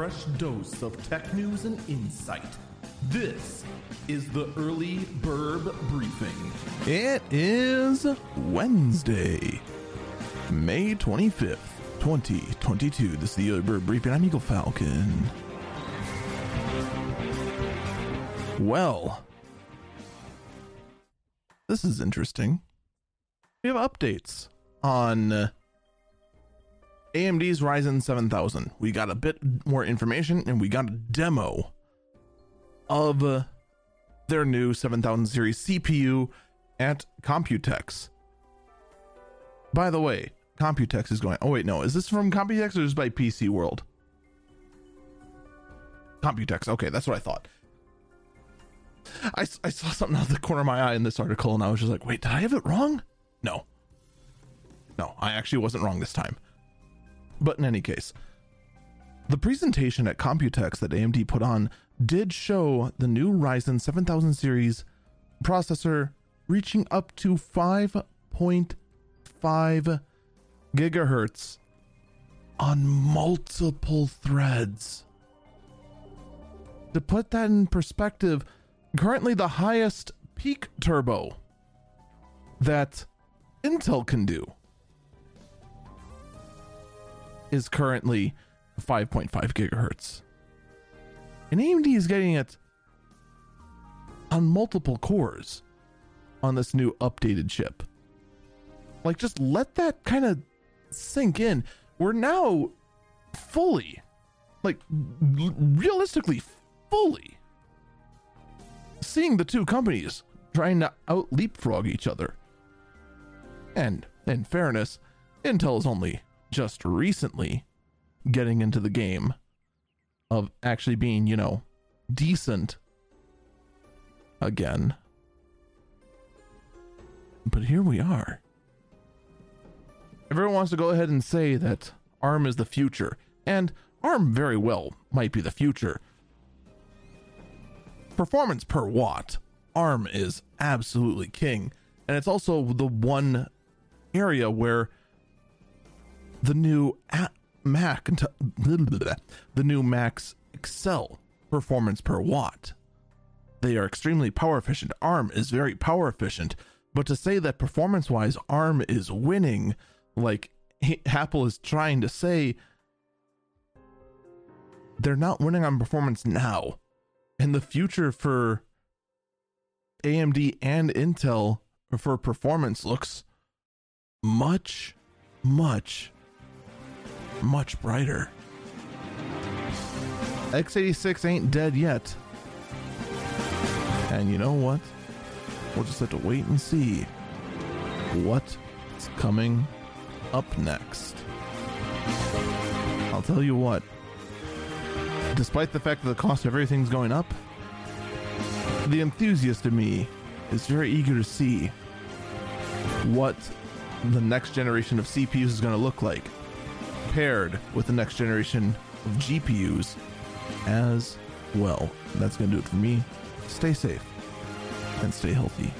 fresh dose of tech news and insight. This is the Early Bird Briefing. It is Wednesday, May 25th, 2022. This is the Early Bird Briefing. I'm Eagle Falcon. Well, this is interesting. We have updates on AMD's Ryzen 7000. We got a bit more information and we got a demo of their new 7000 series CPU at Computex. By the way, Computex is going. Oh wait, no, is this from Computex or is by PC World? Computex. Okay, that's what I thought. I, I saw something out of the corner of my eye in this article and I was just like, wait, did I have it wrong? No. No, I actually wasn't wrong this time. But in any case, the presentation at Computex that AMD put on did show the new Ryzen 7000 series processor reaching up to 5.5 gigahertz on multiple threads. To put that in perspective, currently the highest peak turbo that Intel can do is currently 5.5 gigahertz. And AMD is getting it on multiple cores on this new updated chip. Like, just let that kind of sink in. We're now fully, like, realistically, fully seeing the two companies trying to out leapfrog each other. And in fairness, Intel is only just recently getting into the game of actually being, you know, decent again. But here we are. Everyone wants to go ahead and say that ARM is the future, and ARM very well might be the future. Performance per watt, ARM is absolutely king, and it's also the one area where the new Mac, the new Macs excel performance per watt. They are extremely power efficient. ARM is very power efficient, but to say that performance wise ARM is winning, like Apple is trying to say, they're not winning on performance now. And the future for AMD and Intel for performance looks much, much much brighter. x86 ain't dead yet. And you know what? We'll just have to wait and see what's coming up next. I'll tell you what, despite the fact that the cost of everything's going up, the enthusiast in me is very eager to see what the next generation of CPUs is going to look like paired with the next generation of GPUs as well. That's going to do it for me. Stay safe and stay healthy.